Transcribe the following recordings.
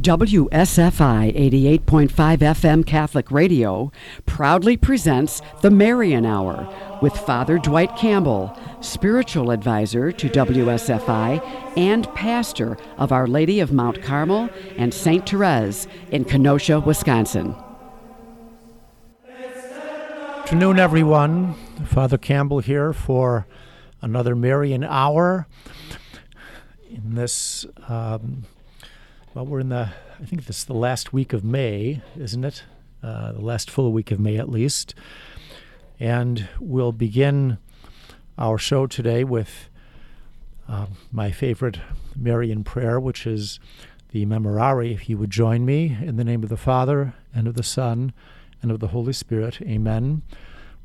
WSFI 88.5 FM Catholic Radio proudly presents the Marian Hour with Father Dwight Campbell, spiritual advisor to WSFI and pastor of Our Lady of Mount Carmel and St. Therese in Kenosha, Wisconsin. Afternoon, everyone. Father Campbell here for another Marian Hour. In this um, well, we're in the, I think this is the last week of May, isn't it? Uh, the last full week of May, at least. And we'll begin our show today with uh, my favorite Marian prayer, which is the Memorare. If you would join me in the name of the Father, and of the Son, and of the Holy Spirit. Amen.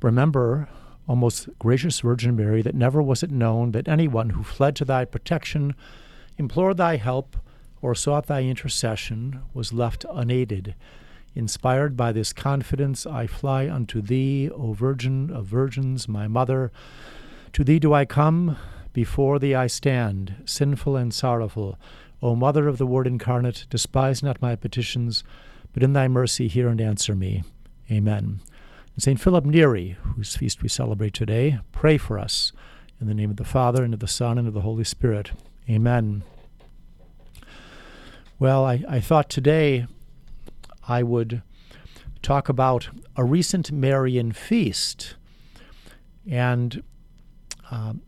Remember, O most gracious Virgin Mary, that never was it known that anyone who fled to thy protection, implored thy help, or sought thy intercession was left unaided. Inspired by this confidence, I fly unto thee, O Virgin of Virgins, my Mother. To thee do I come, before thee I stand, sinful and sorrowful. O Mother of the Word incarnate, despise not my petitions, but in thy mercy hear and answer me. Amen. And St. Philip Neri, whose feast we celebrate today, pray for us. In the name of the Father, and of the Son, and of the Holy Spirit. Amen. Well, I, I thought today I would talk about a recent Marian feast. And um,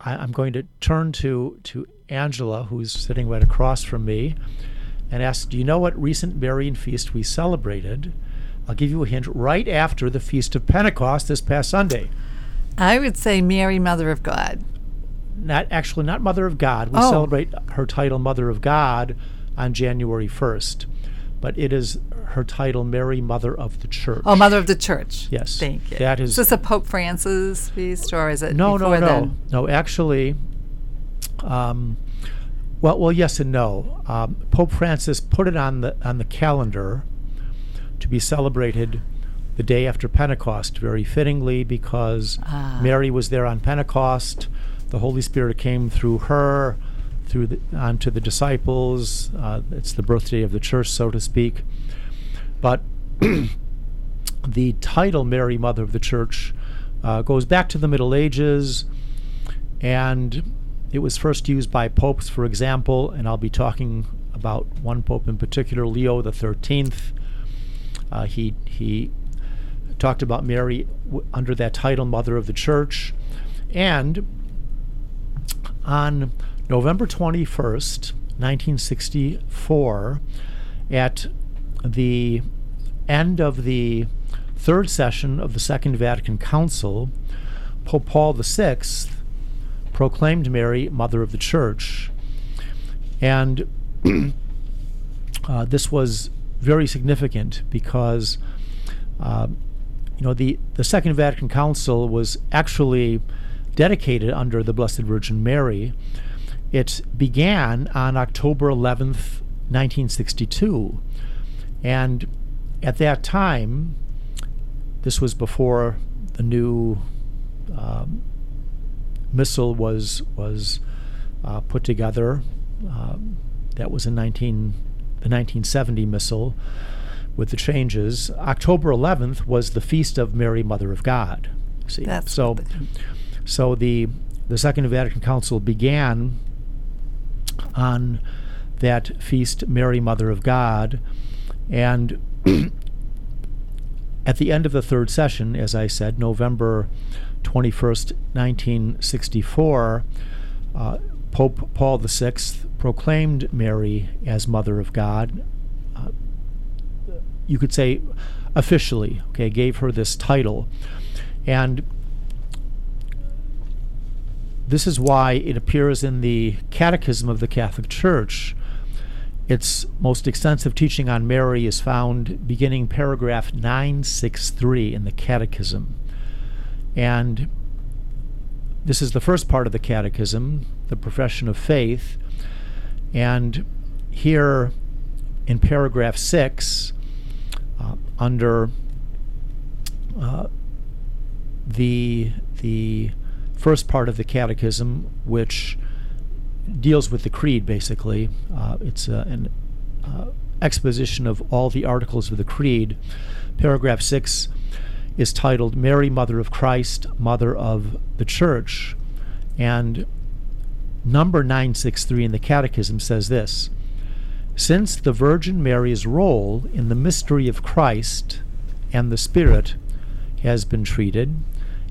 I, am going to turn to, to Angela, who's sitting right across from me, and ask Do you know what recent Marian feast we celebrated? I'll give you a hint right after the Feast of Pentecost this past Sunday. I would say Mary, Mother of God not actually not Mother of God. We oh. celebrate her title Mother of God on January 1st, but it is her title Mary Mother of the Church. Oh, Mother of the Church. Yes. Thank you. That is. Is this a Pope Francis feast or is it No, no, no. Then? No, actually um, well, well, yes and no. Um, Pope Francis put it on the on the calendar to be celebrated the day after Pentecost, very fittingly because ah. Mary was there on Pentecost the Holy Spirit came through her, through the, onto the disciples. Uh, it's the birthday of the church, so to speak. But the title Mary, Mother of the Church, uh, goes back to the Middle Ages, and it was first used by popes, for example, and I'll be talking about one pope in particular, Leo the Thirteenth. Uh, he he talked about Mary w- under that title, Mother of the Church, and on November 21st, 1964, at the end of the third session of the Second Vatican Council, Pope Paul VI proclaimed Mary Mother of the Church. And uh, this was very significant because, uh, you know, the, the Second Vatican Council was actually dedicated under the Blessed Virgin Mary. It began on October 11th, 1962. And at that time, this was before the new um, missal was was uh, put together. Um, that was in 19, the 1970 missal with the changes. October 11th was the feast of Mary, Mother of God. See, That's so so the the Second Vatican Council began on that feast, Mary, Mother of God, and at the end of the third session, as I said, November 21st, 1964, uh, Pope Paul VI proclaimed Mary as Mother of God. Uh, you could say officially, okay, gave her this title. And this is why it appears in the Catechism of the Catholic Church. Its most extensive teaching on Mary is found beginning paragraph 963 in the Catechism. And this is the first part of the Catechism, the profession of faith. And here in paragraph 6, uh, under uh, the, the first part of the catechism, which deals with the creed, basically. Uh, it's uh, an uh, exposition of all the articles of the creed. Paragraph 6 is titled Mary, Mother of Christ, Mother of the Church. And number 963 in the Catechism says this Since the Virgin Mary's role in the mystery of Christ and the Spirit has been treated,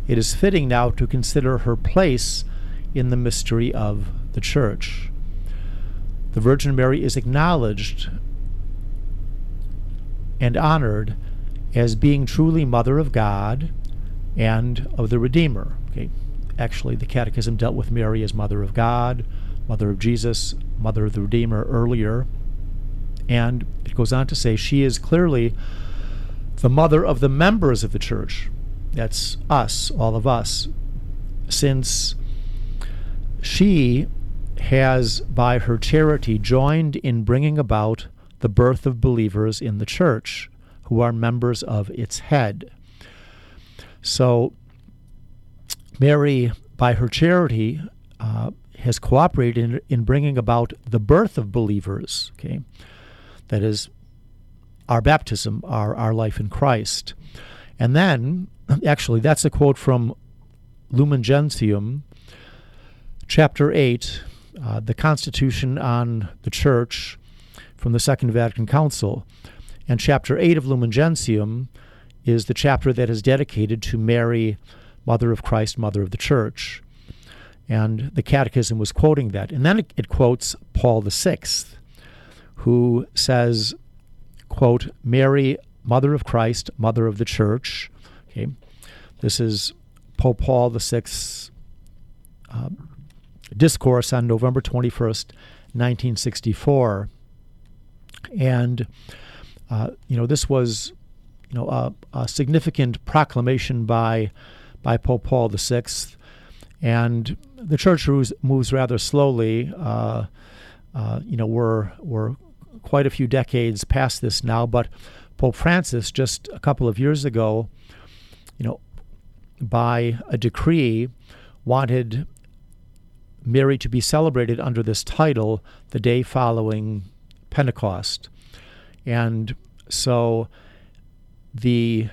it is fitting now to consider her place in the mystery of the Church. The Virgin Mary is acknowledged and honored as being truly Mother of God and of the Redeemer. Okay, actually, the Catechism dealt with Mary as Mother of God, Mother of Jesus, Mother of the Redeemer earlier, and it goes on to say she is clearly the mother of the members of the church. That's us, all of us, since she has, by her charity, joined in bringing about the birth of believers in the church who are members of its head. So, Mary, by her charity, uh, has cooperated in, in bringing about the birth of believers. Okay, that is our baptism, our our life in Christ, and then actually that's a quote from Lumen Gentium, chapter eight, uh, the Constitution on the Church from the Second Vatican Council, and chapter eight of Lumen Gentium is the chapter that is dedicated to Mary Mother of Christ, Mother of the Church. And the Catechism was quoting that. And then it, it quotes Paul VI, who says, quote, Mary, Mother of Christ, Mother of the Church. Okay, This is Pope Paul VI's uh, discourse on November 21st, 1964. And, uh, you know, this was, you know, a, a significant proclamation by by Pope Paul VI. And the church moves, moves rather slowly. Uh, uh, you know, we're, we're quite a few decades past this now, but Pope Francis, just a couple of years ago, you know, by a decree, wanted Mary to be celebrated under this title the day following Pentecost. And so the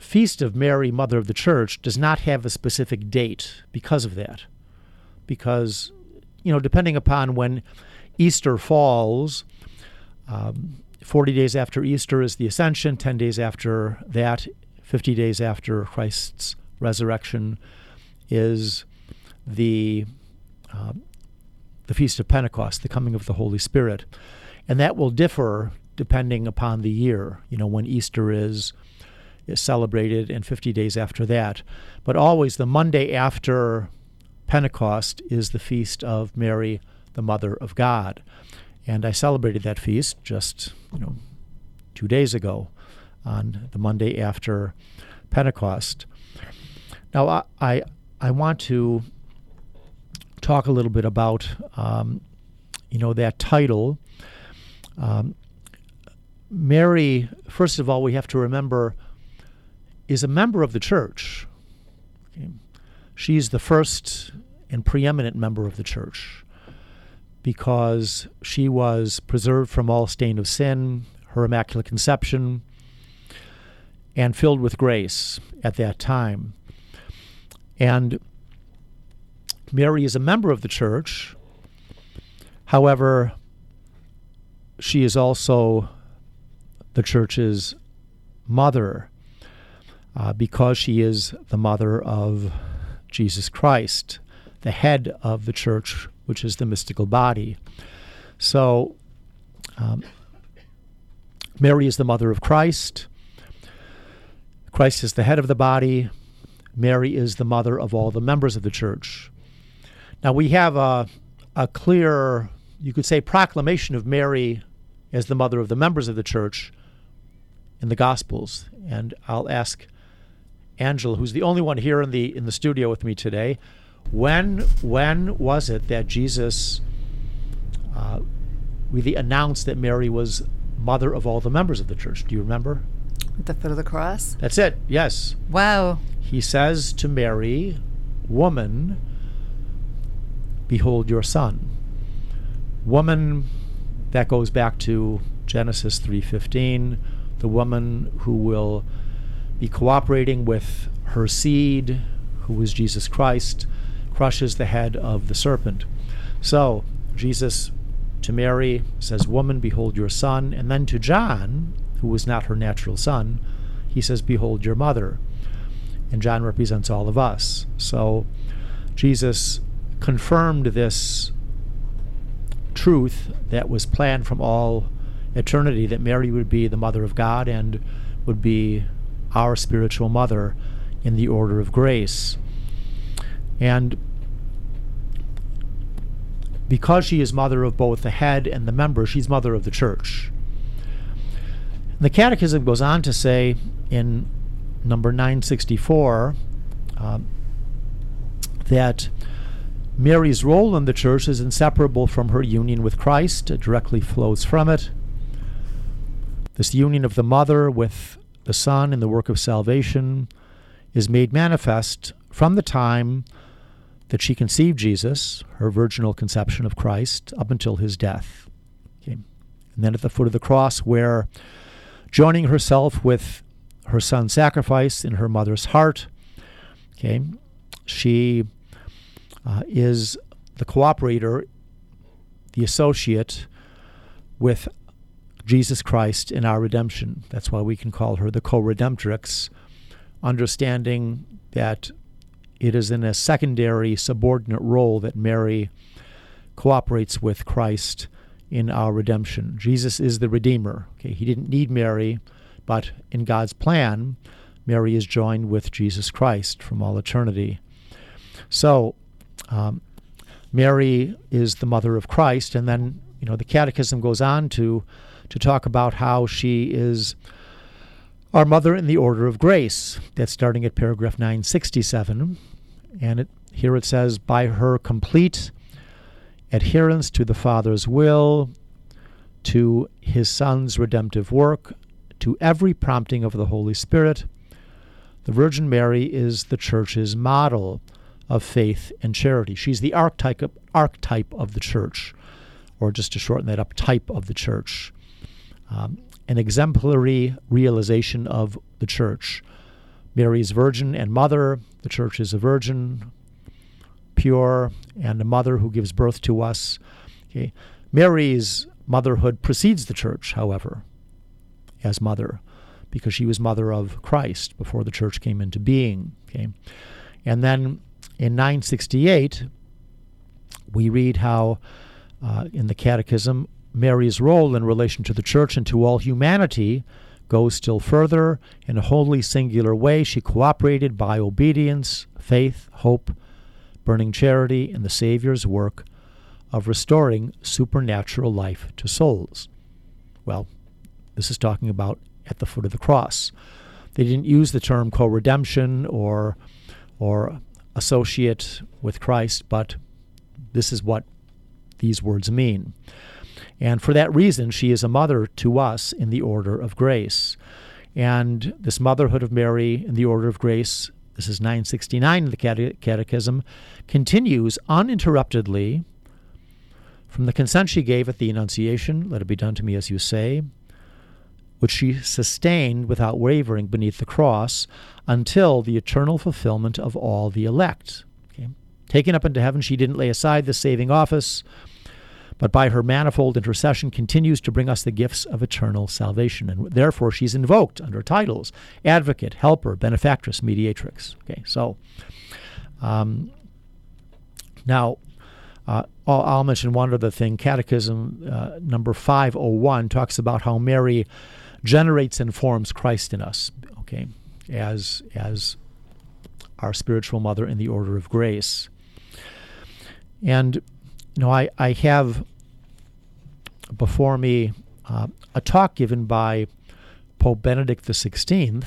Feast of Mary, Mother of the Church, does not have a specific date because of that. Because, you know, depending upon when Easter falls, um, 40 days after Easter is the Ascension, 10 days after that, 50 days after Christ's resurrection is the uh, the Feast of Pentecost, the coming of the Holy Spirit. And that will differ depending upon the year, you know, when Easter is is celebrated, and 50 days after that. But always the Monday after Pentecost is the feast of Mary, the Mother of God. And I celebrated that feast just, you know, two days ago on the Monday after Pentecost. Now, I, I, I want to talk a little bit about, um, you know, that title. Um, Mary, first of all, we have to remember is a member of the church. Okay. She's the first and preeminent member of the church because she was preserved from all stain of sin, her immaculate conception, and filled with grace at that time. And Mary is a member of the church. However, she is also the church's mother uh, because she is the mother of Jesus Christ, the head of the church, which is the mystical body. So, um, Mary is the mother of Christ. Christ is the head of the body. Mary is the mother of all the members of the church. Now, we have a, a clear, you could say, proclamation of Mary as the mother of the members of the church in the Gospels. And I'll ask Angela, who's the only one here in the in the studio with me today. When when was it that Jesus uh, really announced that Mary was mother of all the members of the church? Do you remember? At the foot of the cross. That's it. Yes. Wow. He says to Mary, "Woman, behold your son." woman that goes back to Genesis 3:15, the woman who will be cooperating with her seed, who is Jesus Christ, crushes the head of the serpent. So, Jesus to Mary says, Woman, behold your son. And then to John, who was not her natural son, he says, Behold your mother. And John represents all of us. So Jesus confirmed this truth that was planned from all eternity that Mary would be the mother of God and would be our spiritual mother in the order of grace. And because she is mother of both the head and the member, she's mother of the church. The Catechism goes on to say in number 964 uh, that Mary's role in the church is inseparable from her union with Christ, it directly flows from it. This union of the mother with the Son in the work of salvation is made manifest from the time that she conceived Jesus, her virginal conception of Christ, up until his death. Okay. And then at the foot of the cross, where joining herself with her son's sacrifice in her mother's heart, okay, she uh, is the cooperator, the associate with Jesus Christ in our redemption. That's why we can call her the co redemptrix, understanding that it is in a secondary, subordinate role that Mary cooperates with Christ in our redemption. Jesus is the Redeemer. Okay, he didn't need Mary, but in God's plan, Mary is joined with Jesus Christ from all eternity. So, um, Mary is the mother of Christ, and then you know the Catechism goes on to to talk about how she is our mother in the order of grace. That's starting at paragraph 967. And it, here it says, by her complete adherence to the Father's will, to his Son's redemptive work, to every prompting of the Holy Spirit, the Virgin Mary is the Church's model of faith and charity. She's the archetype, archetype of the Church, or just to shorten that up, type of the Church um, an exemplary realization of the church. Mary is virgin and mother. The church is a virgin, pure, and a mother who gives birth to us. Okay. Mary's motherhood precedes the church, however, as mother, because she was mother of Christ before the church came into being. Okay. And then in 968, we read how uh, in the Catechism, Mary's role in relation to the church and to all humanity goes still further. In a wholly singular way, she cooperated by obedience, faith, hope, burning charity in the Savior's work of restoring supernatural life to souls. Well, this is talking about at the foot of the cross. They didn't use the term co-redemption or or associate with Christ, but this is what these words mean. And for that reason, she is a mother to us in the order of grace. And this motherhood of Mary in the order of grace, this is 969 in the Catechism, continues uninterruptedly from the consent she gave at the Annunciation, let it be done to me as you say, which she sustained without wavering beneath the cross until the eternal fulfillment of all the elect. Okay? Taken up into heaven, she didn't lay aside the saving office but by her manifold intercession continues to bring us the gifts of eternal salvation. And therefore, she's invoked under titles advocate, helper, benefactress, mediatrix. Okay, so um, now uh, I'll, mention one other thing. Catechism uh, number 501 talks about how Mary generates and forms Christ in us, okay, as, as our spiritual mother in the order of grace. And you know, I, I have before me uh, a talk given by Pope Benedict XVI,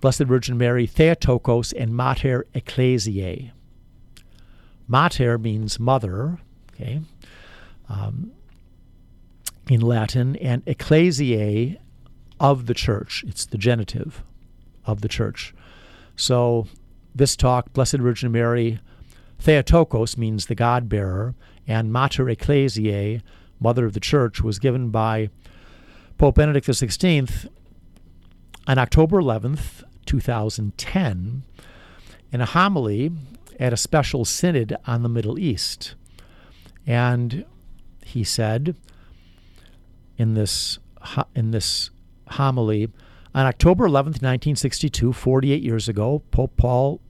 Blessed Virgin Mary, Theotokos and Mater Ecclesiae. Mater means mother, okay, um, in Latin, and Ecclesiae of the church. It's the genitive of the church. So this talk, Blessed Virgin Mary, Theotokos means the God bearer, and Mater Ecclesiae, Mother of the Church, was given by Pope Benedict XVI on October 11th, 2010, in a homily at a special synod on the Middle East. And he said in this, in this homily, on October 11th, 1962, 48 years ago, Pope Paul,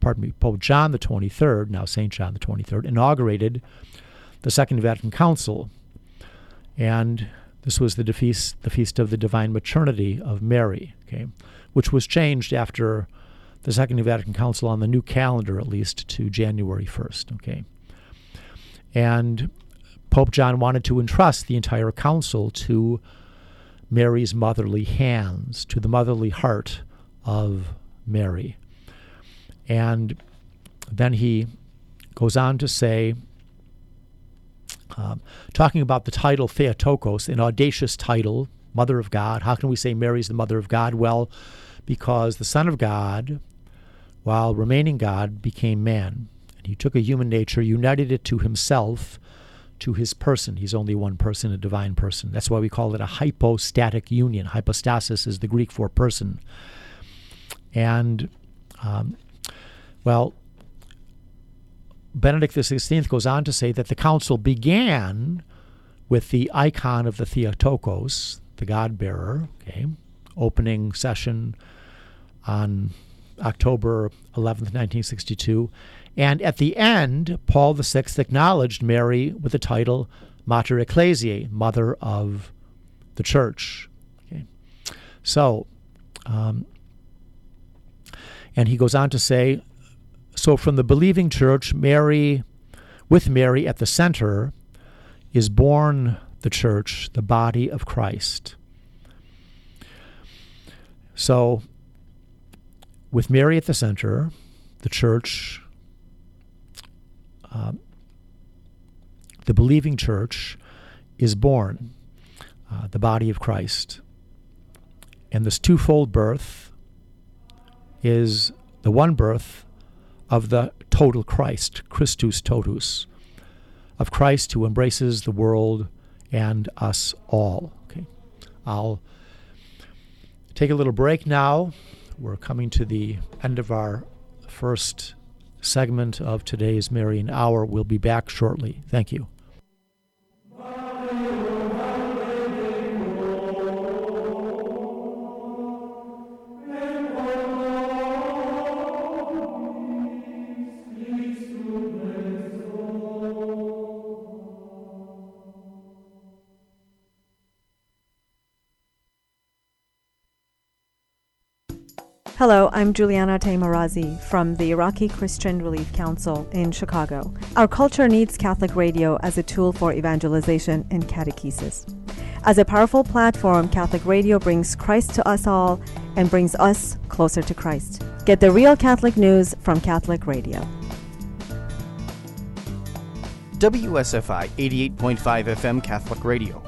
pardon me, Pope John the 23rd, now St. John the 23rd, inaugurated the Second Vatican Council. And this was the feast, the feast of the Divine Maternity of Mary, okay, which was changed after the Second Vatican Council on the new calendar, at least, to January 1st, okay. And Pope John wanted to entrust the entire council to Mary's motherly hands, to the motherly heart of Mary. And then he goes on to say, um, talking about the title Theotokos, an audacious title, Mother of God. How can we say Mary's the Mother of God? Well, because the Son of God, while remaining God, became man. And he took a human nature, united it to himself, to his person. He's only one person, a divine person. That's why we call it a hypostatic union. Hypostasis is the Greek for person. And, um, well, Benedict XVI goes on to say that the council began with the icon of the Theotokos, the God bearer, okay, opening session on October 11th, 1962, and at the end, Paul VI acknowledged Mary with the title Mater Ecclesiae, Mother of the Church. Okay. So, um, and he goes on to say, so from the believing church, Mary, with Mary at the center, is born the church, the body of Christ. So, with Mary at the center, the church uh, the believing church is born, uh, the body of Christ. And this twofold birth is the one birth of the total Christ, Christus totus, of Christ who embraces the world and us all. Okay. I'll take a little break now. We're coming to the end of our first segment of today's Marian Hour. We'll be back shortly. Thank you. Hello, I'm Juliana Taimoorazy from the Iraqi Christian Relief Council in Chicago. Our culture needs Catholic radio as a tool for evangelization and catechesis. As a powerful platform, Catholic radio brings Christ to us all and brings us closer to Christ. Get the real Catholic news from Catholic Radio. WSFI 88.5 FM Catholic Radio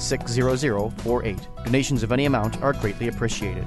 60048. Donations of any amount are greatly appreciated.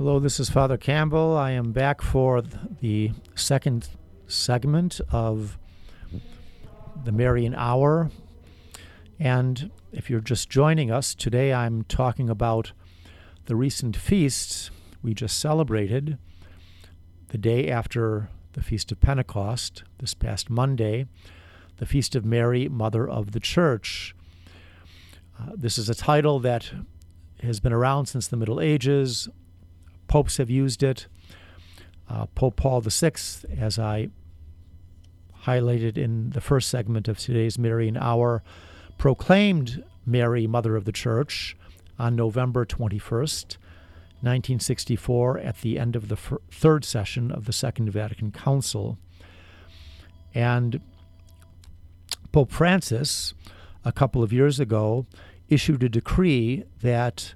Hello, this is Father Campbell. I am back for the second segment of the Marian Hour. And if you're just joining us, today I'm talking about the recent feasts we just celebrated the day after the Feast of Pentecost, this past Monday, the Feast of Mary, Mother of the Church. Uh, this is a title that has been around since the Middle Ages. Popes have used it. Uh, Pope Paul VI, as I highlighted in the first segment of today's Marian Hour, proclaimed Mary, Mother of the Church, on November 21st, 1964, at the end of the third session of the Second Vatican Council. And Pope Francis, a couple of years ago, issued a decree that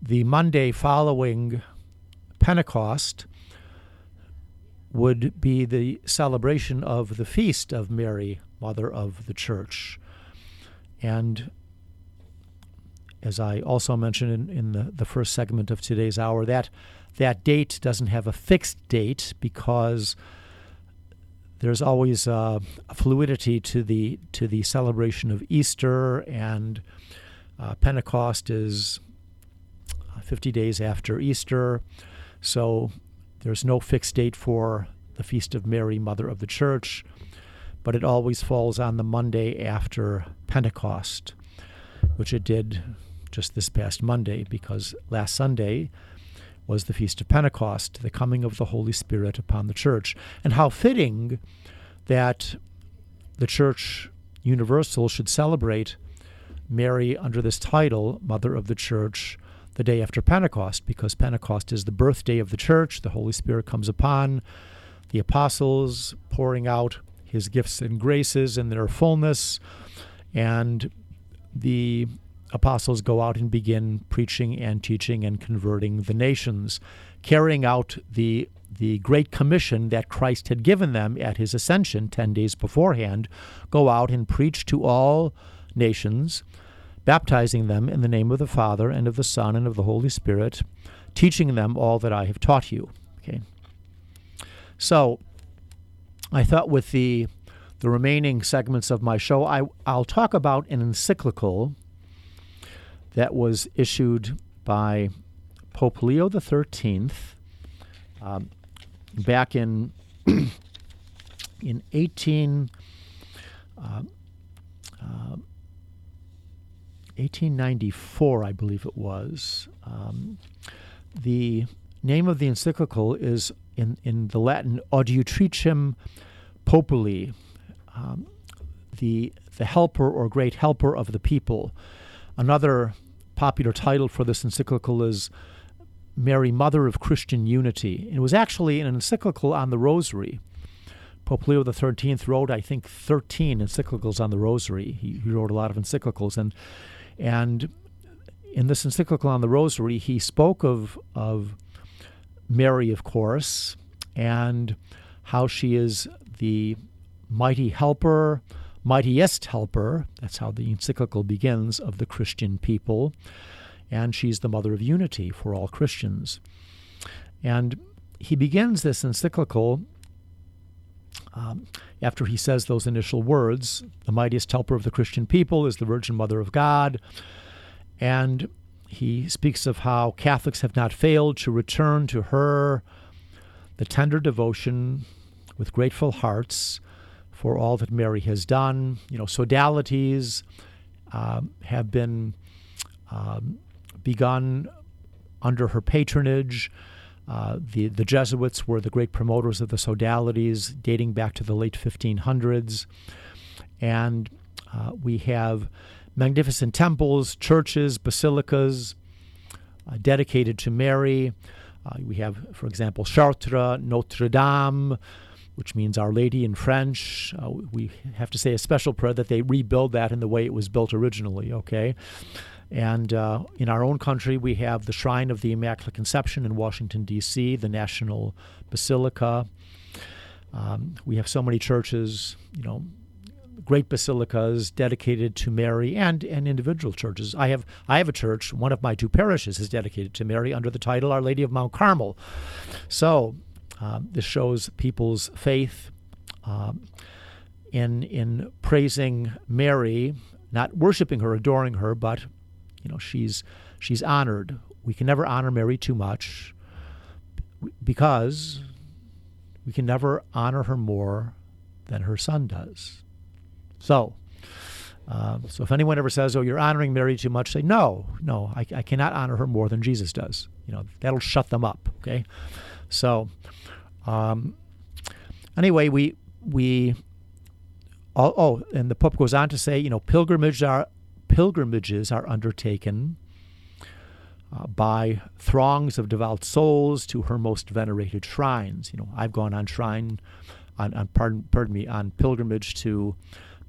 the Monday following Pentecost would be the celebration of the feast of Mary, Mother of the Church. And as I also mentioned in, in the, the first segment of today's hour, that that date doesn't have a fixed date because there's always a fluidity to the to the celebration of Easter, and uh, Pentecost is 50 days after Easter, so there's no fixed date for the Feast of Mary, Mother of the Church, but it always falls on the Monday after Pentecost, which it did just this past Monday because last Sunday was the Feast of Pentecost, the coming of the Holy Spirit upon the church. And how fitting that the Church Universal should celebrate Mary under this title, Mother of the Church, the day after Pentecost, because Pentecost is the birthday of the church. The Holy Spirit comes upon the apostles, pouring out his gifts and graces in their fullness. And the apostles go out and begin preaching and teaching and converting the nations, carrying out the the great commission that Christ had given them at his ascension 10 days beforehand go out and preach to all nations baptizing them in the name of the Father and of the Son and of the Holy Spirit teaching them all that I have taught you. Okay. So I thought with the the remaining segments of my show I I'll talk about an encyclical that was issued by Pope Leo XIII um, back in in 18 uh, uh, 1894, I believe it was. Um, the name of the encyclical is in, in the Latin Adiutricem Populi, um, the, the helper or great helper of the people. Another popular title for this encyclical is Mary, Mother of Christian Unity. It was actually an encyclical on the Rosary. Pope Leo XIII wrote, I think, 13 encyclicals on the Rosary. He, he wrote a lot of encyclicals. And, and in this encyclical on the Rosary, he spoke of, of Mary, of course, and how she is the mighty helper, mightiest helper, that's how the encyclical begins, of the Christian people. And she's the mother of unity for all Christians. And he begins this encyclical um, after he says those initial words the mightiest helper of the Christian people is the Virgin Mother of God. And he speaks of how Catholics have not failed to return to her the tender devotion with grateful hearts for all that Mary has done. You know, sodalities uh, have been um, begun under her patronage. Uh, the, the Jesuits were the great promoters of the sodalities dating back to the late 1500s. And uh, we have magnificent temples, churches, basilicas uh, dedicated to Mary. Uh, we have, for example, Chartres, Notre Dame, which means Our Lady in French. Uh, we have to say a special prayer that they rebuild that in the way it was built originally, okay? And uh, in our own country, we have the Shrine of the Immaculate Conception in Washington, D.C., the National Basilica. Um, we have so many churches, you know, great basilicas dedicated to Mary and, and individual churches. I have I have a church. One of my two parishes is dedicated to Mary under the title Our Lady of Mount Carmel. So um, this shows people's faith um, in in praising Mary, not worshiping her, adoring her, but you know she's she's honored. We can never honor Mary too much because we can never honor her more than her son does. So, um, so if anyone ever says, "Oh, you're honoring Mary too much," say, "No, no, I, I cannot honor her more than Jesus does." You know, that'll shut them up. Okay, so um, anyway, we we oh, oh, and the Pope goes on to say, you know, pilgrimages are pilgrimages are undertaken uh, by throngs of devout souls to her most venerated shrines. You know, I've gone on shrine, on, on pardon, pardon me, on pilgrimage to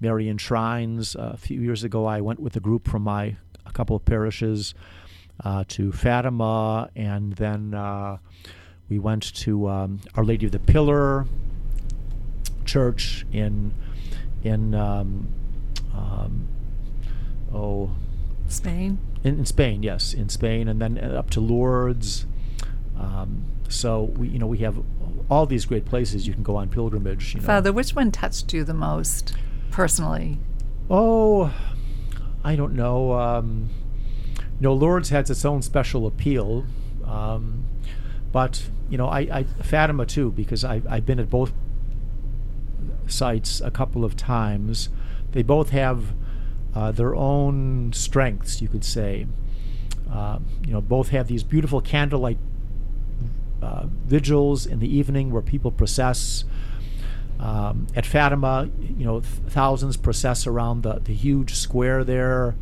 Marian shrines. Uh, a few years ago, I went with a group from my a couple of parishes uh, to Fatima, and then uh, we went to um, Our Lady of the Pillar Church in in um, um, oh Spain. In, in, Spain, yes, in Spain, and then up to Lourdes. Um, so we, you know, we have all these great places you can go on pilgrimage. You know. Father, which one touched you the most personally? Oh, I don't know. Um, you know, Lourdes has its own special appeal, um, but you know, I, I Fatima too because I I've been at both sites a couple of times. They both have uh, their own strengths, you could say. Uh, you know, both have these beautiful candlelight uh, vigils in the evening where people process. Um, at Fatima, you know, th- thousands process around the, the huge square there,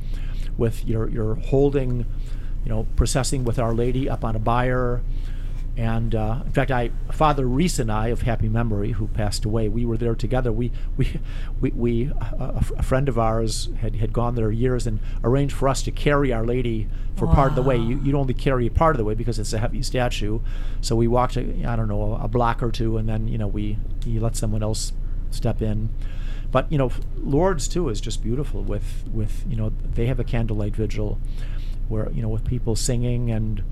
with your your holding, you know, processing with Our Lady up on a bier. And uh, in fact, I Father Reese and I of happy memory, who passed away, we were there together. We we we, we a, a friend of ours had, had gone there years and arranged for us to carry Our Lady for wow. part of the way. You you'd only carry part of the way because it's a heavy statue. So we walked, I don't know, a block or two, and then you know we he let someone else step in. But you know, Lourdes too is just beautiful with with you know they have a candlelight vigil where you know with people singing and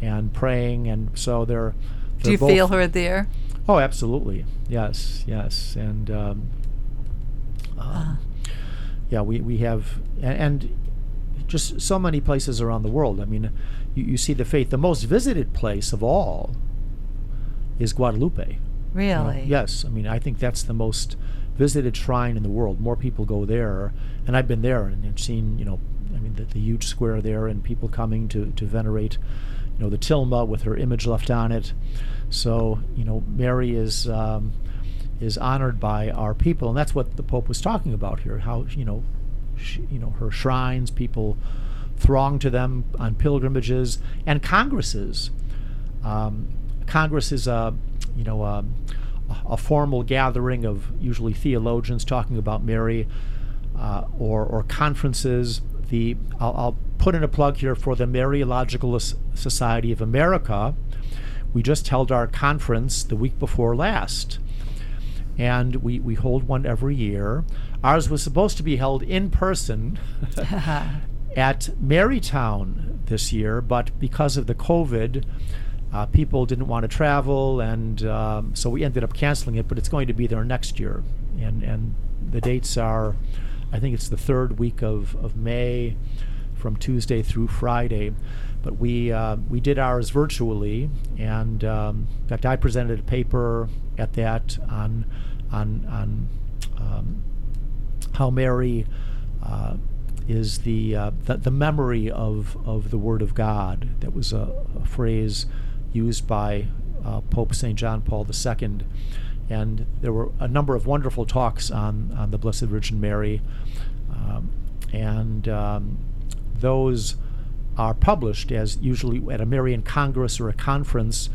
and praying, and so they're. they're Do you both, feel her there? Oh, absolutely. Yes, yes, and um, uh. yeah, we we have and, and, just so many places around the world. I mean, you, you see the faith. The most visited place of all is Guadalupe. Really? Know? Yes. I mean, I think that's the most visited shrine in the world. More people go there, and I've been there and, and seen, you know, I mean, the, the, huge square there, and people coming to to venerate you know, the tilma with her image left on it. So, you know, Mary is um, is honored by our people, and that's what the Pope was talking about here. How you know, she, you know, her shrines, people throng to them on pilgrimages and congresses. Um, Congress is a, you know, a, a, formal gathering of usually theologians talking about Mary, uh, or or conferences. The I'll, I'll put in a plug here for the Mariological Society of America. We just held our conference the week before last. And we, we hold one every year. Ours was supposed to be held in person at Marytown this year, but because of the COVID, uh, people didn't want to travel, and um, so we ended up canceling it. But it's going to be there next year, and and the dates are, I think it's the third week of of May, from Tuesday through Friday. But we uh, we did ours virtually, and um, in fact, I presented a paper at that on on on um, how Mary uh, is the, uh, the, the memory of of the Word of God. That was a, a phrase used by uh, Pope Saint John Paul II, and there were a number of wonderful talks on on the Blessed Virgin Mary, um, and um, those are published as usually at a Marian Congress or a conference.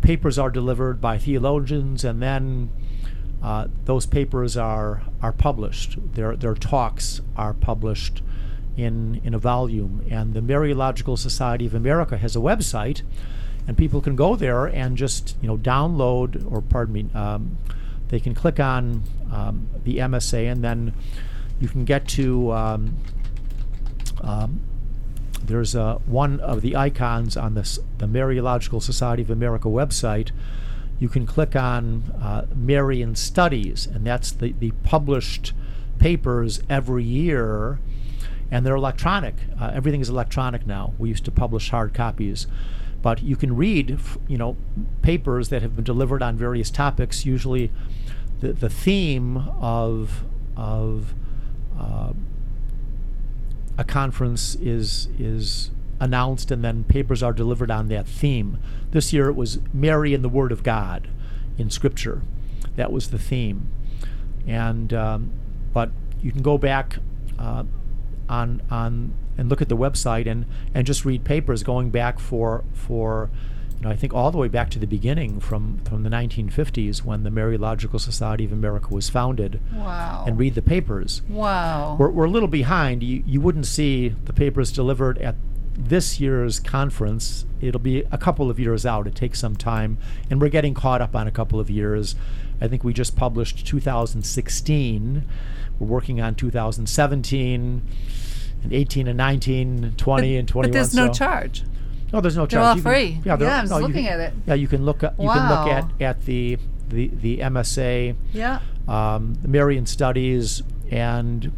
Papers are delivered by theologians, and then uh, those papers are are published. Their their talks are published in in a volume. And the Mariological Society of America has a website, and people can go there and just you know download or pardon me, um, they can click on um, the MSA, and then you can get to um, um, there's uh, one of the icons on this, the Mariological Society of America website. You can click on uh, Marian Studies, and that's the, the published papers every year, and they're electronic. Uh, everything is electronic now. We used to publish hard copies, but you can read, you know, papers that have been delivered on various topics. Usually, the the theme of of uh, a conference is is announced and then papers are delivered on that theme. This year it was Mary and the Word of God in Scripture. That was the theme, and um, but you can go back uh, on on and look at the website and and just read papers going back for for you know I think all the way back to the beginning from from the 1950s when the Mariological Society of America was founded. Wow. And read the papers. Wow. We're, we're a little behind. You, you wouldn't see the papers delivered at this year's conference. It'll be a couple of years out. It takes some time, and we're getting caught up on a couple of years. I think we just published 2016. We're working on 2017 and 18 and 19, and 20 and 21. But there's no so- charge. No, there's no charge. They're all You can- free. yeah, they're- Yeah, I'm just no, you looking can- at it. Yeah, you can look. At, you can look Wow. at at the the the MSA Yeah. um, the Marian Studies, and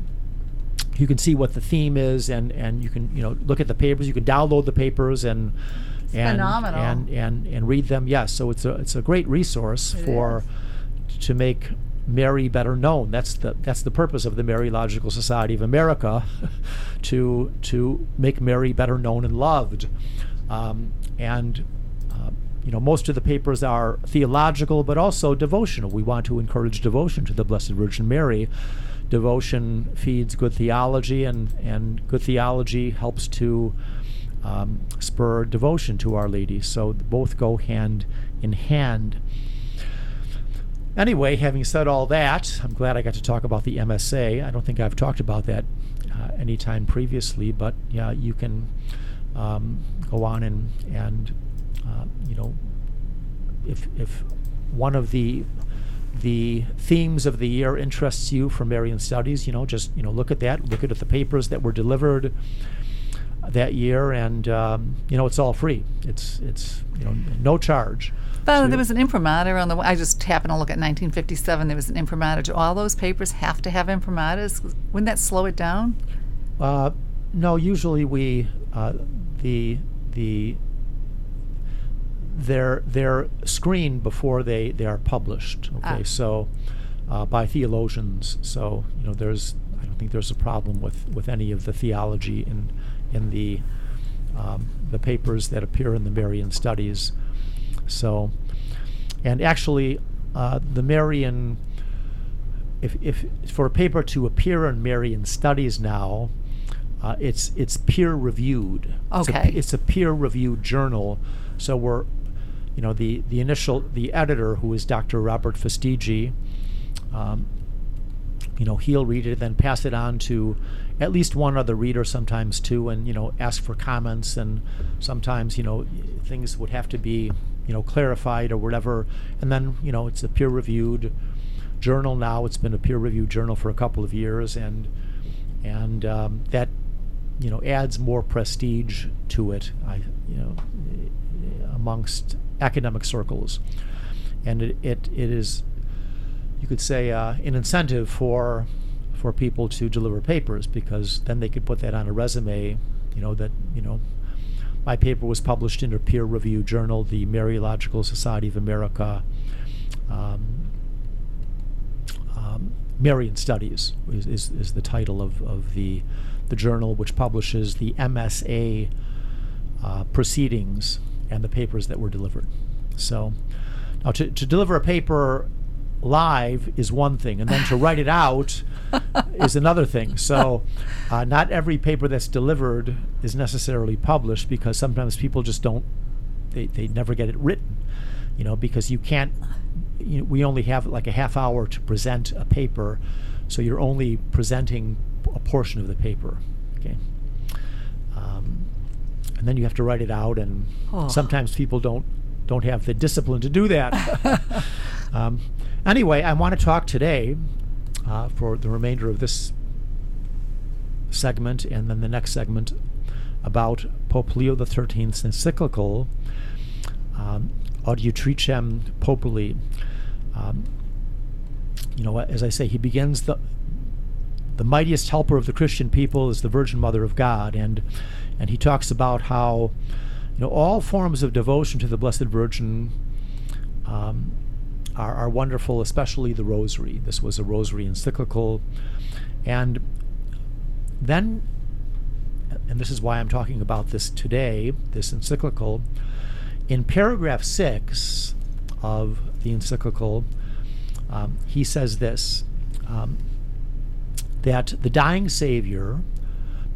you can see what the theme is, and, and you can you know look at the papers. You can download the papers and and phenomenal. and and and read them. Yes, so it's a it's a great resource It for to make Mary better known. That's the that's the purpose of the Mariological Society of America, to to make Mary better known and loved, um, and. Uh, you know, most of the papers are theological, but also devotional. We want to encourage devotion to the Blessed Virgin Mary. Devotion feeds good theology, and, and good theology helps to um, spur devotion to Our Lady. So both go hand in hand. Anyway, having said all that, I'm glad I got to talk about the MSA. I don't think I've talked about that uh, any time previously, but yeah, you can um, go on and and uh, you know if if one of the the themes of the year interests you from Marian Studies, you know, just you know look at that, look at the papers that were delivered that year, and um, you know it's all free. It's it's you know no charge. But there was an imprimatur on the. I just happened to look at 1957. There was an imprimatur. Do all those papers have to have imprimaturs? Wouldn't that slow it down? Uh, no, usually we uh, the the they're they're screened before they they are published. Okay, Ah. so uh, by theologians. So you know, there's I don't think there's a problem with with any of the theology in in the um, the papers that appear in the Marian studies. So, and actually, uh, the Marian if, if for a paper to appear in Marian Studies now, uh, it's it's peer reviewed. It's a, Okay. it's a peer reviewed journal, so we're, you know, the the initial the editor who is Dr. Robert Fastiggi, um, you know, he'll read it, then pass it on to at least one other reader, sometimes two, and you know, ask for comments, and sometimes you know, things would have to be you know clarified or whatever, and then you know, it's a peer reviewed journal now. It's been a peer reviewed journal for a couple of years, and and um, that you know adds more prestige to it. I you know amongst academic circles, and it it, it is you could say uh, an incentive for for people to deliver papers because then they could put that on a resume. You know that you know my paper was published in a peer reviewed journal, the Mariological Society of America. Um, um, Marian Studies is, is, is the title of, of the, the journal, which publishes the MSA uh, proceedings and the papers that were delivered. So, now to, to deliver a paper live is one thing, and then to write it out is another thing. So, uh, not every paper that's delivered is necessarily published because sometimes people just don't, they, they never get it written, you know, because you can't, you know, we only have like a half hour to present a paper, so you're only presenting a portion of the paper, okay? Um, and then you have to write it out, and Oh. sometimes people don't don't have the discipline to do that. um, anyway, I want to talk today uh, for the remainder of this segment and then the next segment about Pope Leo XIII's encyclical um, Adiutricem Populi. Um, you know, as I say, he begins the the mightiest helper of the Christian people is the Virgin Mother of God, and and he talks about how you know all forms of devotion to the Blessed Virgin um, are, are wonderful, especially the Rosary. This was a Rosary encyclical, and then and this is why I'm talking about this today, this encyclical. In paragraph six of the encyclical, um, he says this um, that the dying Savior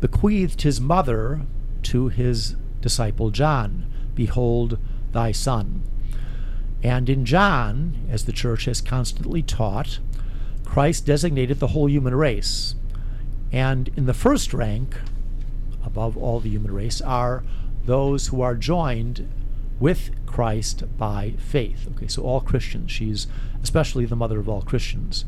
bequeathed his mother to his disciple John Behold thy son. And in John, as the church has constantly taught, Christ designated the whole human race. And in the first rank, above all the human race, are those who are joined with Christ by faith. Okay, so all Christians. She's especially the mother of all Christians.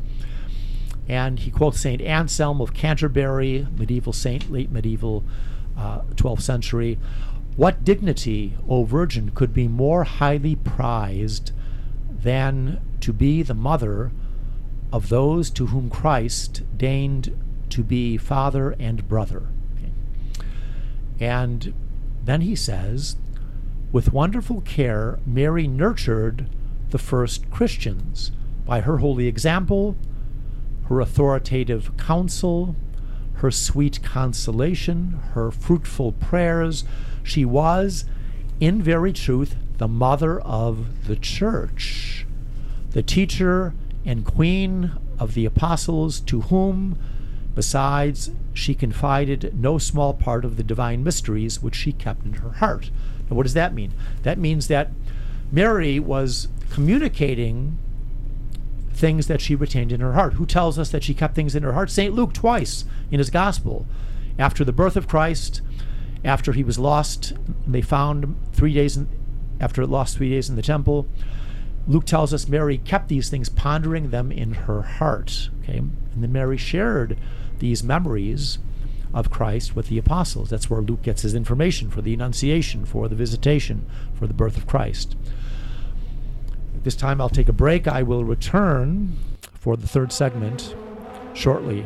And he quotes St. Anselm of Canterbury, medieval saint, late medieval uh, 12th century. What dignity, O Virgin, could be more highly prized than to be the mother of those to whom Christ deigned to be father and brother? And then he says, with wonderful care, Mary nurtured the first Christians by her holy example her authoritative counsel, her sweet consolation, her fruitful prayers. She was, in very truth, the mother of the church, the teacher and queen of the apostles, to whom, besides, she confided no small part of the divine mysteries which she kept in her heart. Now, what does that mean? That means that Mary was communicating things that she retained in her heart. Who tells us that she kept things in her heart? St. Luke, twice in his gospel. After the birth of Christ, after he was lost, they found three days in, after lost three days in the temple. Luke tells us Mary kept these things, pondering them in her heart. Okay, and then Mary shared these memories of Christ with the apostles. That's where Luke gets his information for the Annunciation, for the visitation, for the birth of Christ. This time I'll take a break. I will return for the third segment shortly.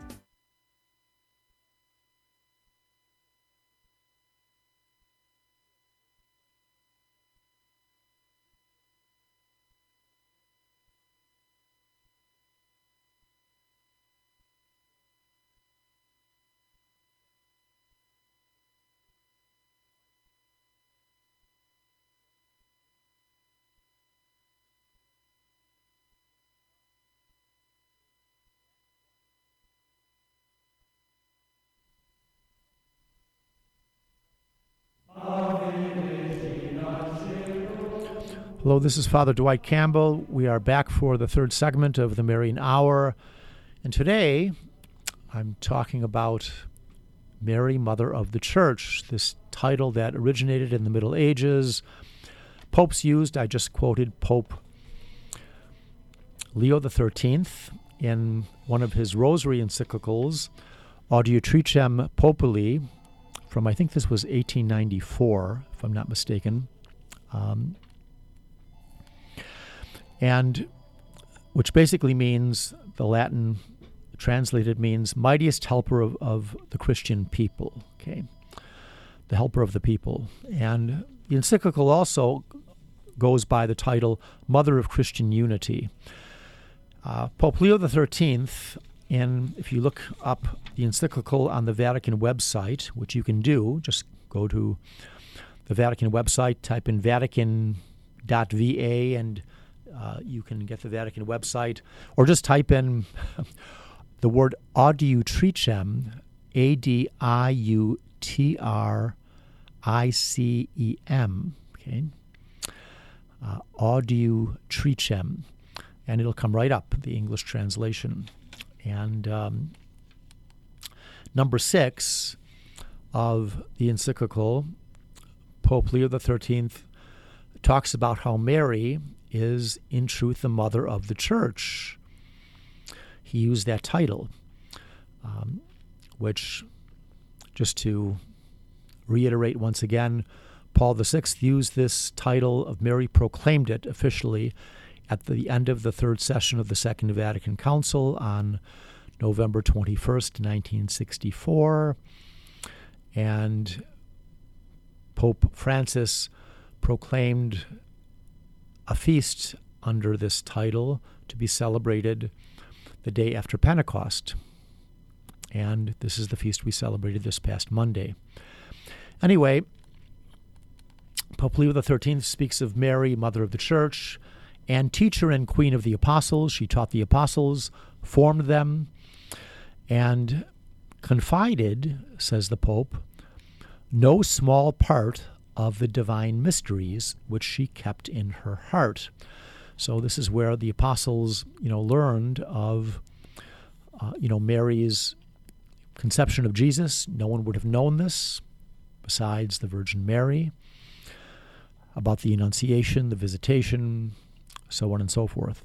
Hello, this is Father Dwight Campbell. We are back for the third segment of the Marian Hour. And today I'm talking about Mary, Mother of the Church, this title that originated in the Middle Ages. Popes used, I just quoted Pope Leo XIII in one of his rosary encyclicals, Adiutricem Populi, from I think this was 1894, if I'm not mistaken. Um, and which basically means the Latin translated means mightiest helper of, of the Christian people. Okay, the helper of the people, and the encyclical also goes by the title Mother of Christian Unity. Uh, Pope Leo XIII, and if you look up the encyclical on the Vatican website, which you can do, just go to the Vatican website, type in Vatican.va, and uh, you can get the Vatican website, or just type in the word Adiutricem, A D I U T R I C E M. Okay. Uh, audiu tricem. And it'll come right up, the English translation. And um, number six of the encyclical, Pope Leo XIII talks about how Mary is, in truth, the mother of the church. He used that title, um, which, just to reiterate once again, Paul VI used this title of Mary, proclaimed it officially at the end of the third session of the Second Vatican Council on November 21st, 1964. And Pope Francis proclaimed a feast under this title to be celebrated the day after Pentecost. And this is the feast we celebrated this past Monday. Anyway, Pope Leo XIII speaks of Mary, Mother of the Church, and teacher and queen of the apostles. She taught the apostles, formed them, and confided, says the Pope, no small part of the divine mysteries which she kept in her heart. So this is where the apostles, you know, learned of, uh, you know, Mary's conception of Jesus. No one would have known this besides the Virgin Mary. About the Annunciation, the Visitation, so on and so forth.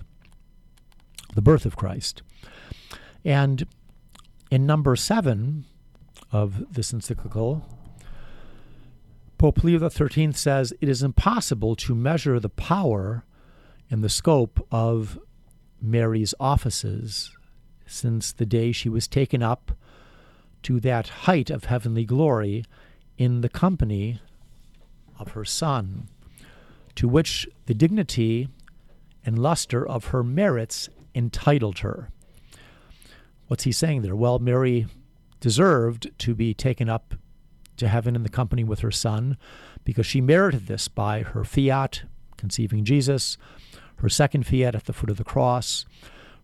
The birth of Christ. And in number seven of this encyclical, Pope Leo XIII says it is impossible to measure the power and the scope of Mary's offices since the day she was taken up to that height of heavenly glory in the company of her Son, to which the dignity and luster of her merits entitled her. What's he saying there? Well, Mary deserved to be taken up to heaven in the company with her son because she merited this by her fiat, conceiving Jesus, her second fiat at the foot of the cross,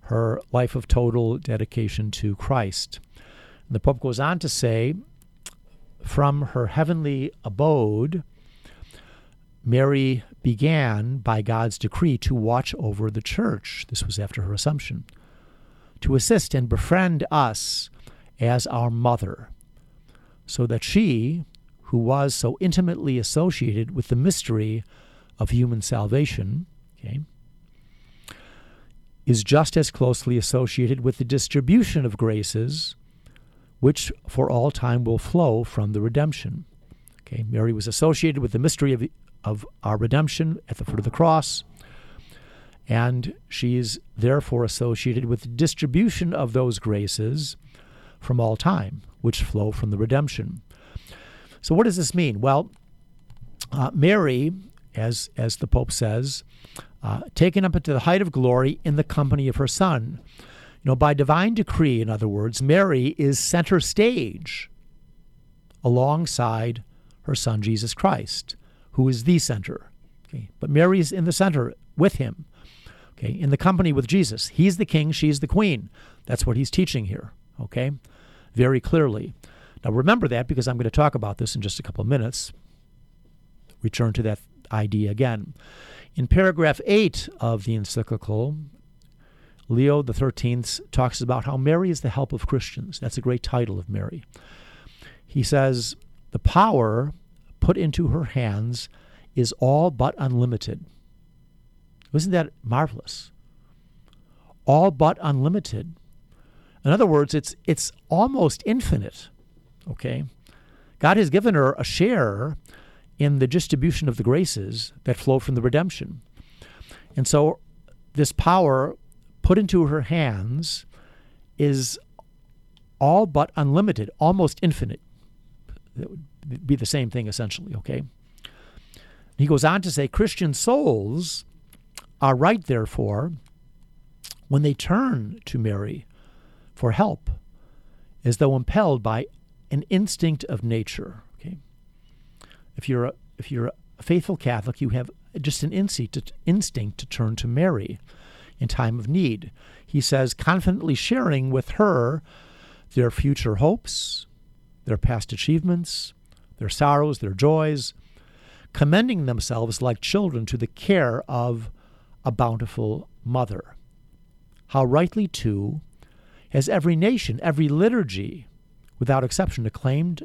her life of total dedication to Christ. And the Pope goes on to say, from her heavenly abode, Mary began, by God's decree, to watch over the church. This was after her assumption. To assist and befriend us as our mother so that she, who was so intimately associated with the mystery of human salvation, okay, is just as closely associated with the distribution of graces which for all time will flow from the redemption. Okay, Mary was associated with the mystery of, of our redemption at the foot of the cross, and she is therefore associated with the distribution of those graces from all time, which flow from the redemption. So, what does this mean? Well, uh, Mary, as, as the Pope says, uh, taken up into the height of glory in the company of her Son. You know, by divine decree, in other words, Mary is center stage alongside her Son, Jesus Christ, who is the center. Okay? But Mary's in the center with him, okay, in the company with Jesus. He's the king, she's the queen. That's what he's teaching here, okay? Very clearly. Now, remember that because I'm going to talk about this in just a couple of minutes. Return to that idea again. In paragraph 8 of the encyclical, Leo XIII talks about how Mary is the help of Christians. That's a great title of Mary. He says, The power put into her hands is all but unlimited. Isn't that marvelous? All but unlimited. In other words, it's it's almost infinite. Okay? God has given her a share in the distribution of the graces that flow from the redemption. And so this power put into her hands is all but unlimited, almost infinite. That would be the same thing essentially, okay? He goes on to say Christian souls are right, therefore, when they turn to Mary for help, as though impelled by an instinct of nature. Okay, if you're a, if you're a faithful Catholic, you have just an instinct to, instinct to turn to Mary in time of need. He says, confidently sharing with her their future hopes, their past achievements, their sorrows, their joys, commending themselves like children to the care of a bountiful mother. How rightly, too, has every nation, every liturgy, without exception, acclaimed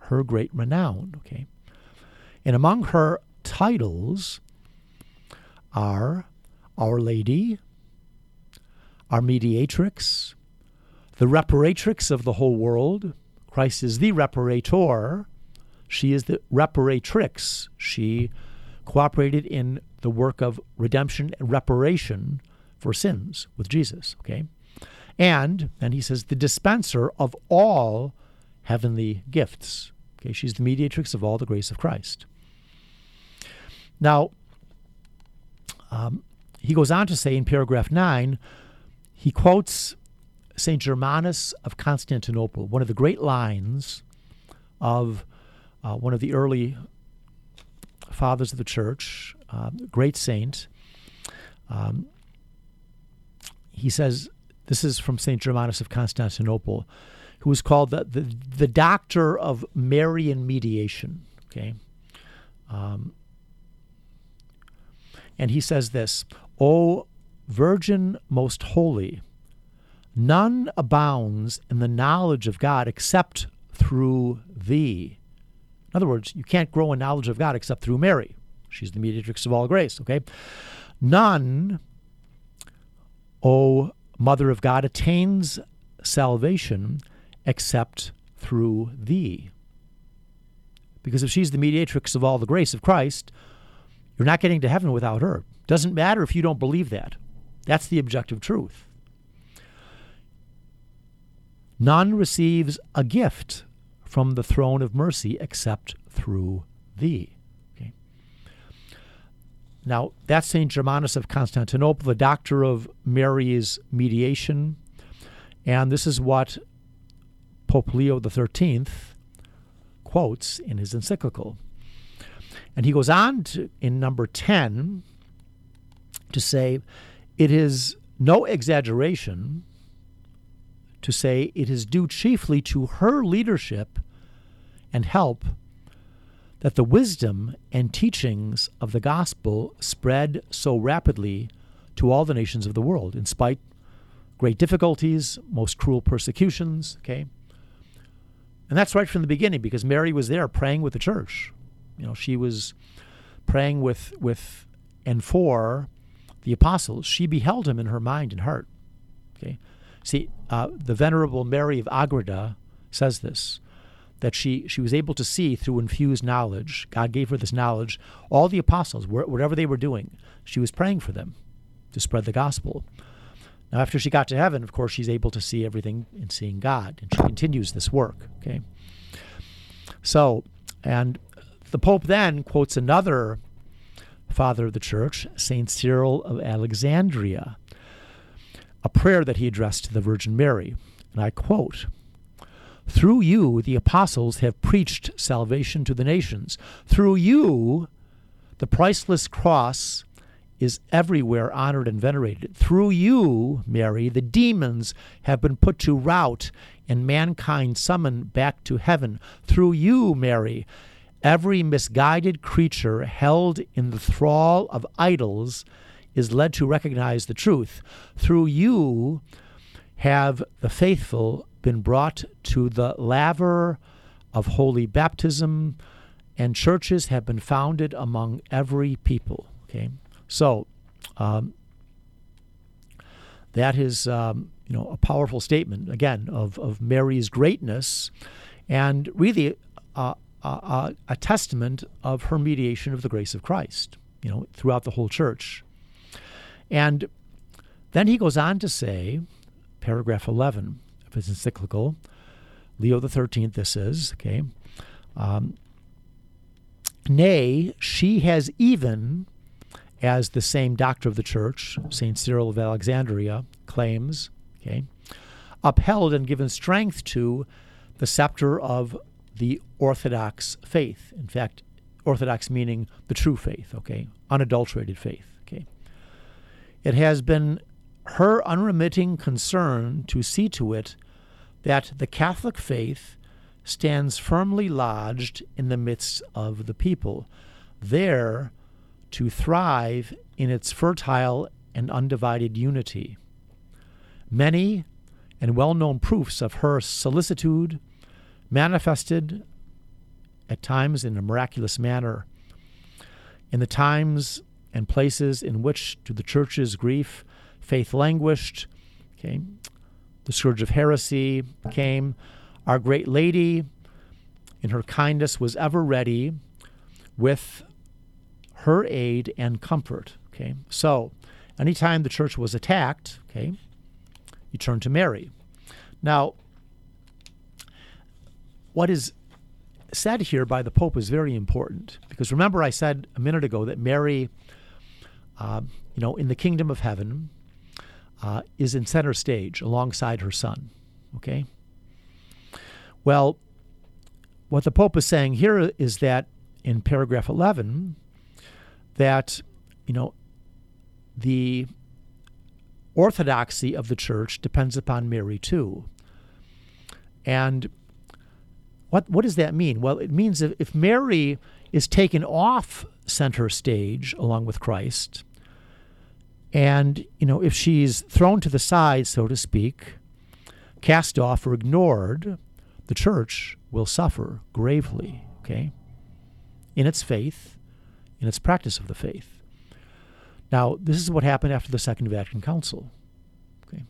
her great renown. Okay, and among her titles are Our Lady, our mediatrix, the reparatrix of the whole world. Christ is the reparator. She is the reparatrix. She cooperated in the work of redemption and reparation for sins with Jesus. Okay. And then he says, the dispenser of all heavenly gifts. Okay, she's the mediatrix of all the grace of Christ. Now, um, he goes on to say in paragraph 9, he quotes St. Germanus of Constantinople, one of the great lines of uh, one of the early fathers of the church, uh, great saint. Um, he says, this is from St. Germanus of Constantinople, who was called the, the, the doctor of Marian mediation. Okay. Um, and he says this O Virgin most holy, none abounds in the knowledge of God except through thee. In other words, you can't grow in knowledge of God except through Mary. She's the mediatrix of all grace, okay? None, O Mother of God, attains salvation except through thee. Because if she's the mediatrix of all the grace of Christ, you're not getting to heaven without her. Doesn't matter if you don't believe that. That's the objective truth. None receives a gift from the throne of mercy except through thee. Now, that's St. Germanus of Constantinople, the doctor of Mary's mediation. And this is what Pope Leo XIII quotes in his encyclical. And he goes on to, in number 10 to say, it is no exaggeration to say it is due chiefly to her leadership and help that the wisdom and teachings of the gospel spread so rapidly to all the nations of the world, in spite great difficulties, most cruel persecutions. Okay, and that's right from the beginning because Mary was there praying with the church. You know, she was praying with with and for the apostles. She beheld him in her mind and heart. Okay, see, uh, the venerable Mary of Agreda says this that she, she was able to see through infused knowledge. God gave her this knowledge. All the apostles, whatever they were doing, she was praying for them to spread the gospel. Now, after she got to heaven, of course, she's able to see everything in seeing God, and she continues this work. Okay. So, and the Pope then quotes another father of the church, Saint Cyril of Alexandria, a prayer that he addressed to the Virgin Mary. And I quote, through you, the apostles have preached salvation to the nations. Through you, the priceless cross is everywhere honored and venerated. Through you, Mary, the demons have been put to rout and mankind summoned back to heaven. Through you, Mary, every misguided creature held in the thrall of idols is led to recognize the truth. Through you have the faithful been brought to the laver of holy baptism, and churches have been founded among every people. Okay, so um, that is um, you know a powerful statement again of of Mary's greatness, and really uh, uh, a testament of her mediation of the grace of Christ. You know throughout the whole church, and then he goes on to say, paragraph eleven of encyclical, Leo XIII, this is, okay. Um, nay, she has even, as the same doctor of the church, St. Cyril of Alexandria, claims, okay, upheld and given strength to the scepter of the Orthodox faith. In fact, Orthodox meaning the true faith, okay, unadulterated faith, okay. It has been her unremitting concern to see to it that the Catholic faith stands firmly lodged in the midst of the people. there to thrive in its fertile and undivided unity. Many and well known proofs of her solicitude manifested at times in a miraculous manner. In the times and places in which, to the church's grief, faith languished, okay, the scourge of heresy came, our great lady, in her kindness, was ever ready with her aid and comfort. Okay, so anytime the church was attacked, okay, you turn to Mary. Now, what is said here by the Pope is very important because remember I said a minute ago that Mary, uh, you know, in the kingdom of heaven, uh, is in center stage alongside her son. Okay. Well, what the Pope is saying here is that in paragraph 11, that you know the orthodoxy of the church depends upon Mary too. And what what does that mean? Well, it means if, if Mary is taken off center stage along with Christ, and you know if she's thrown to the side, so to speak, cast off or ignored, the church will suffer gravely. Okay, in its faith, in its practice of the faith. Now, this is what happened after the Second Vatican Council. Okay.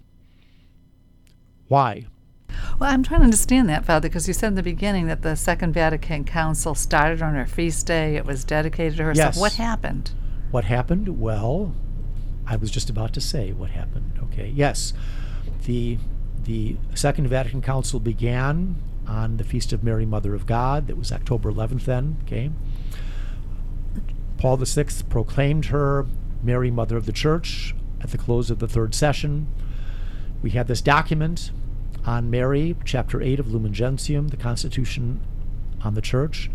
Why? Well, I'm trying to understand that, Father, because you said in the beginning that the Second Vatican Council started on her feast day. It was dedicated to her. Yes. So what happened? What happened? Well, I was just about to say what happened. Okay. Yes. The the Second Vatican Council began on the feast of Mary, Mother of God. That was October 11th. Then, okay. Paul VI proclaimed her Mary, Mother of the Church, at the close of the third session. We had this document on Mary, chapter 8 of Lumen Gentium, the Constitution on the Church.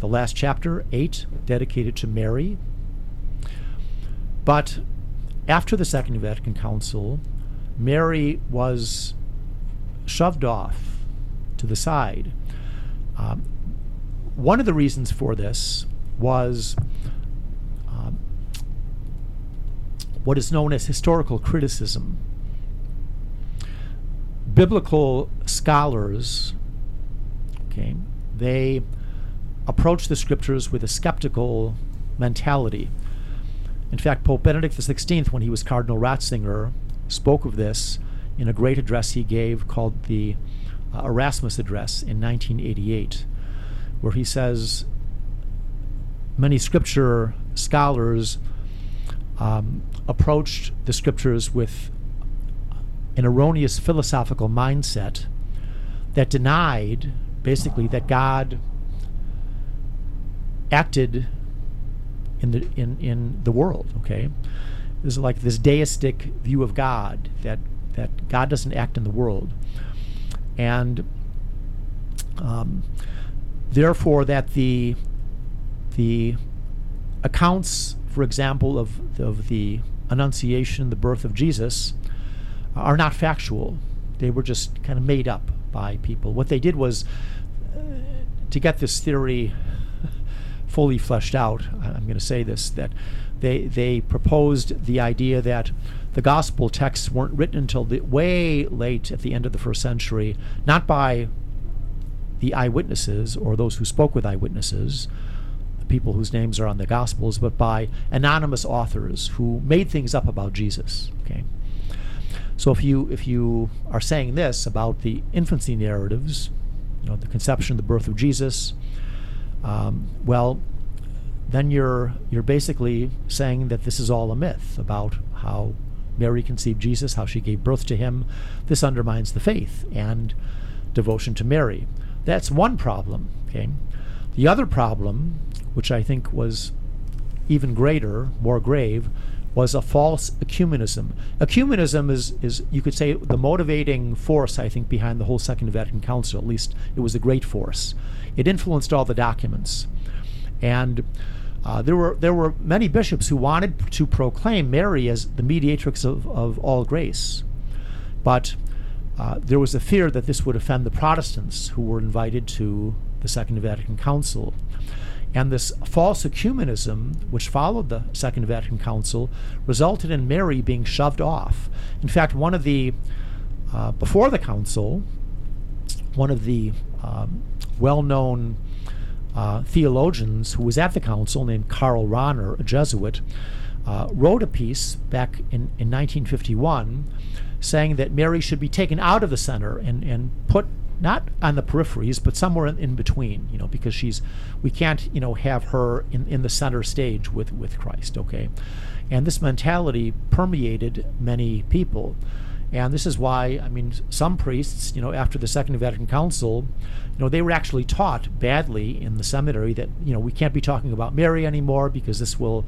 The last chapter, 8, dedicated to Mary. But after the Second Vatican Council, Mary was shoved off to the side. Um, one of the reasons for this was um, what is known as historical criticism. Biblical scholars, okay, they approach the scriptures with a skeptical mentality. In fact, Pope Benedict XVI, when he was Cardinal Ratzinger, spoke of this in a great address he gave called the uh, Erasmus Address in 1988, where he says many scripture scholars um, approached the scriptures with an erroneous philosophical mindset that denied basically that God acted in the in, in the world. Okay, this is like this deistic view of God that that God doesn't act in the world, and um, therefore that the the accounts, for example, of of the Annunciation, the birth of Jesus, are not factual. They were just kind of made up by people. What they did was uh, to get this theory fully fleshed out. I'm going to say this that they they proposed the idea that the gospel texts weren't written until the, way late at the end of the first century, not by the eyewitnesses or those who spoke with eyewitnesses, the people whose names are on the Gospels, but by anonymous authors who made things up about Jesus. Okay. So if you if you are saying this about the infancy narratives, you know, the conception, the birth of Jesus, um, well, then you're you're basically saying that this is all a myth about how Mary conceived Jesus, how she gave birth to him. This undermines the faith and devotion to Mary. That's one problem. Okay. The other problem which I think was even greater, more grave, was a false ecumenism. Ecumenism is, is, you could say, the motivating force, I think, behind the whole Second Vatican Council. At least it was a great force. It influenced all the documents. And uh, there, were, there were many bishops who wanted to proclaim Mary as the mediatrix of, of all grace. But uh, there was a fear that this would offend the Protestants who were invited to the Second Vatican Council. And this false ecumenism, which followed the Second Vatican Council, resulted in Mary being shoved off. In fact, one of the, uh, before the council, one of the um, well known uh, theologians who was at the council, named Karl Rahner, a Jesuit, uh, wrote a piece back in, in 1951 saying that Mary should be taken out of the center and, and put not on the peripheries, but somewhere in, in, between, you know, because she's, we can't, you know, have her in, in the center stage with, with Christ, okay? And this mentality permeated many people. And this is why, I mean, some priests, you know, after the Second Vatican Council, you know, they were actually taught badly in the seminary that, you know, we can't be talking about Mary anymore because this will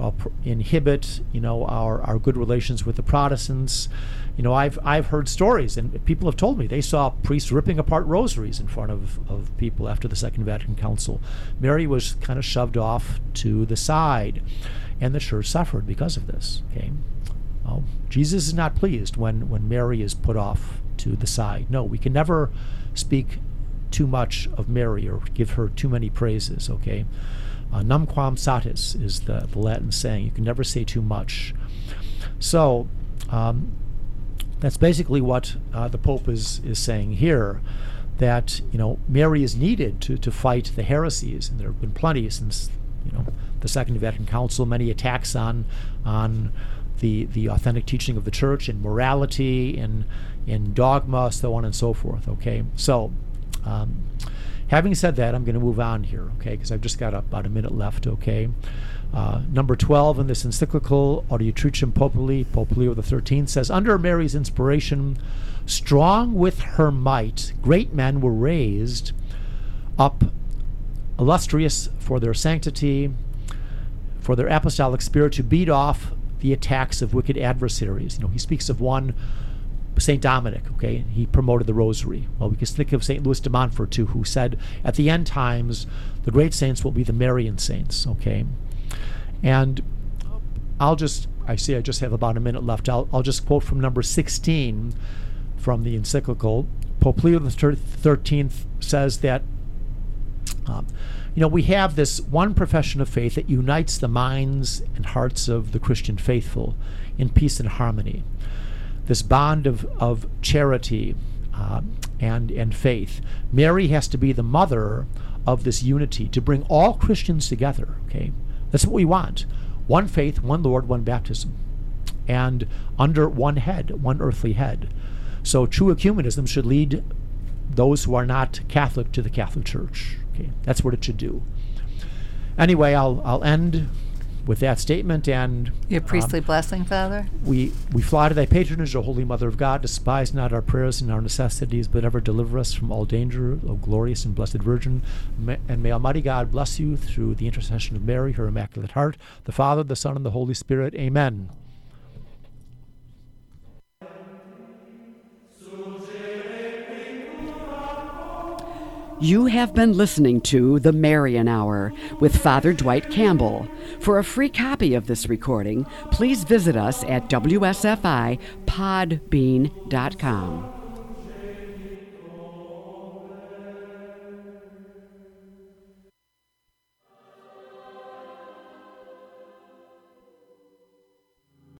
uh, pr- inhibit, you know, our, our good relations with the Protestants. You know, I've, I've heard stories, and people have told me they saw priests ripping apart rosaries in front of, of people after the Second Vatican Council. Mary was kind of shoved off to the side, and the church suffered because of this. Okay, well, Jesus is not pleased when, when Mary is put off to the side. No, we can never speak too much of Mary or give her too many praises, okay? Uh, numquam satis is the, the Latin saying. You can never say too much. So, um, that's basically what uh, the Pope is, is saying here that you know Mary is needed to, to fight the heresies, and there have been plenty since you know the Second Vatican Council, many attacks on on the the authentic teaching of the Church in morality, in in dogma, so on and so forth. Okay, so. Um, having said that, I'm going to move on here, okay, because I've just got about a minute left, okay. Uh, number 12 in this encyclical, Adiutricem Populi, Pope Leo XIII says, Under Mary's inspiration, strong with her might, great men were raised up, illustrious for their sanctity, for their apostolic spirit, to beat off the attacks of wicked adversaries. You know, he speaks of one, St. Dominic, okay, he promoted the rosary. Well, we can think of St. Louis de Montfort, too, who said, at the end times, the great saints will be the Marian saints, okay? And I'll just, I see I just have about a minute left. I'll, I'll just quote from number 16 from the encyclical. Pope Leo XIII says that, um, you know, we have this one profession of faith that unites the minds and hearts of the Christian faithful in peace and harmony. This bond of, of charity uh, and, and faith. Mary has to be the mother of this unity to bring all Christians together, okay? That's what we want one faith, one Lord, one baptism, and under one head, one earthly head. So true ecumenism should lead those who are not Catholic to the Catholic Church. Okay, that's what it should do. Anyway, I'll I'll end with that statement and your priestly um, blessing, Father. We we fly to thy patronage, O Holy Mother of God. Despise not our prayers and our necessities, but ever deliver us from all danger, O glorious and blessed Virgin. and may Almighty God bless you through the intercession of Mary, her Immaculate Heart, the Father, the Son, and the Holy Spirit. Amen. You have been listening to The Marian Hour with Father Dwight Campbell. For a free copy of this recording, please visit us at WSFIPodbean.com.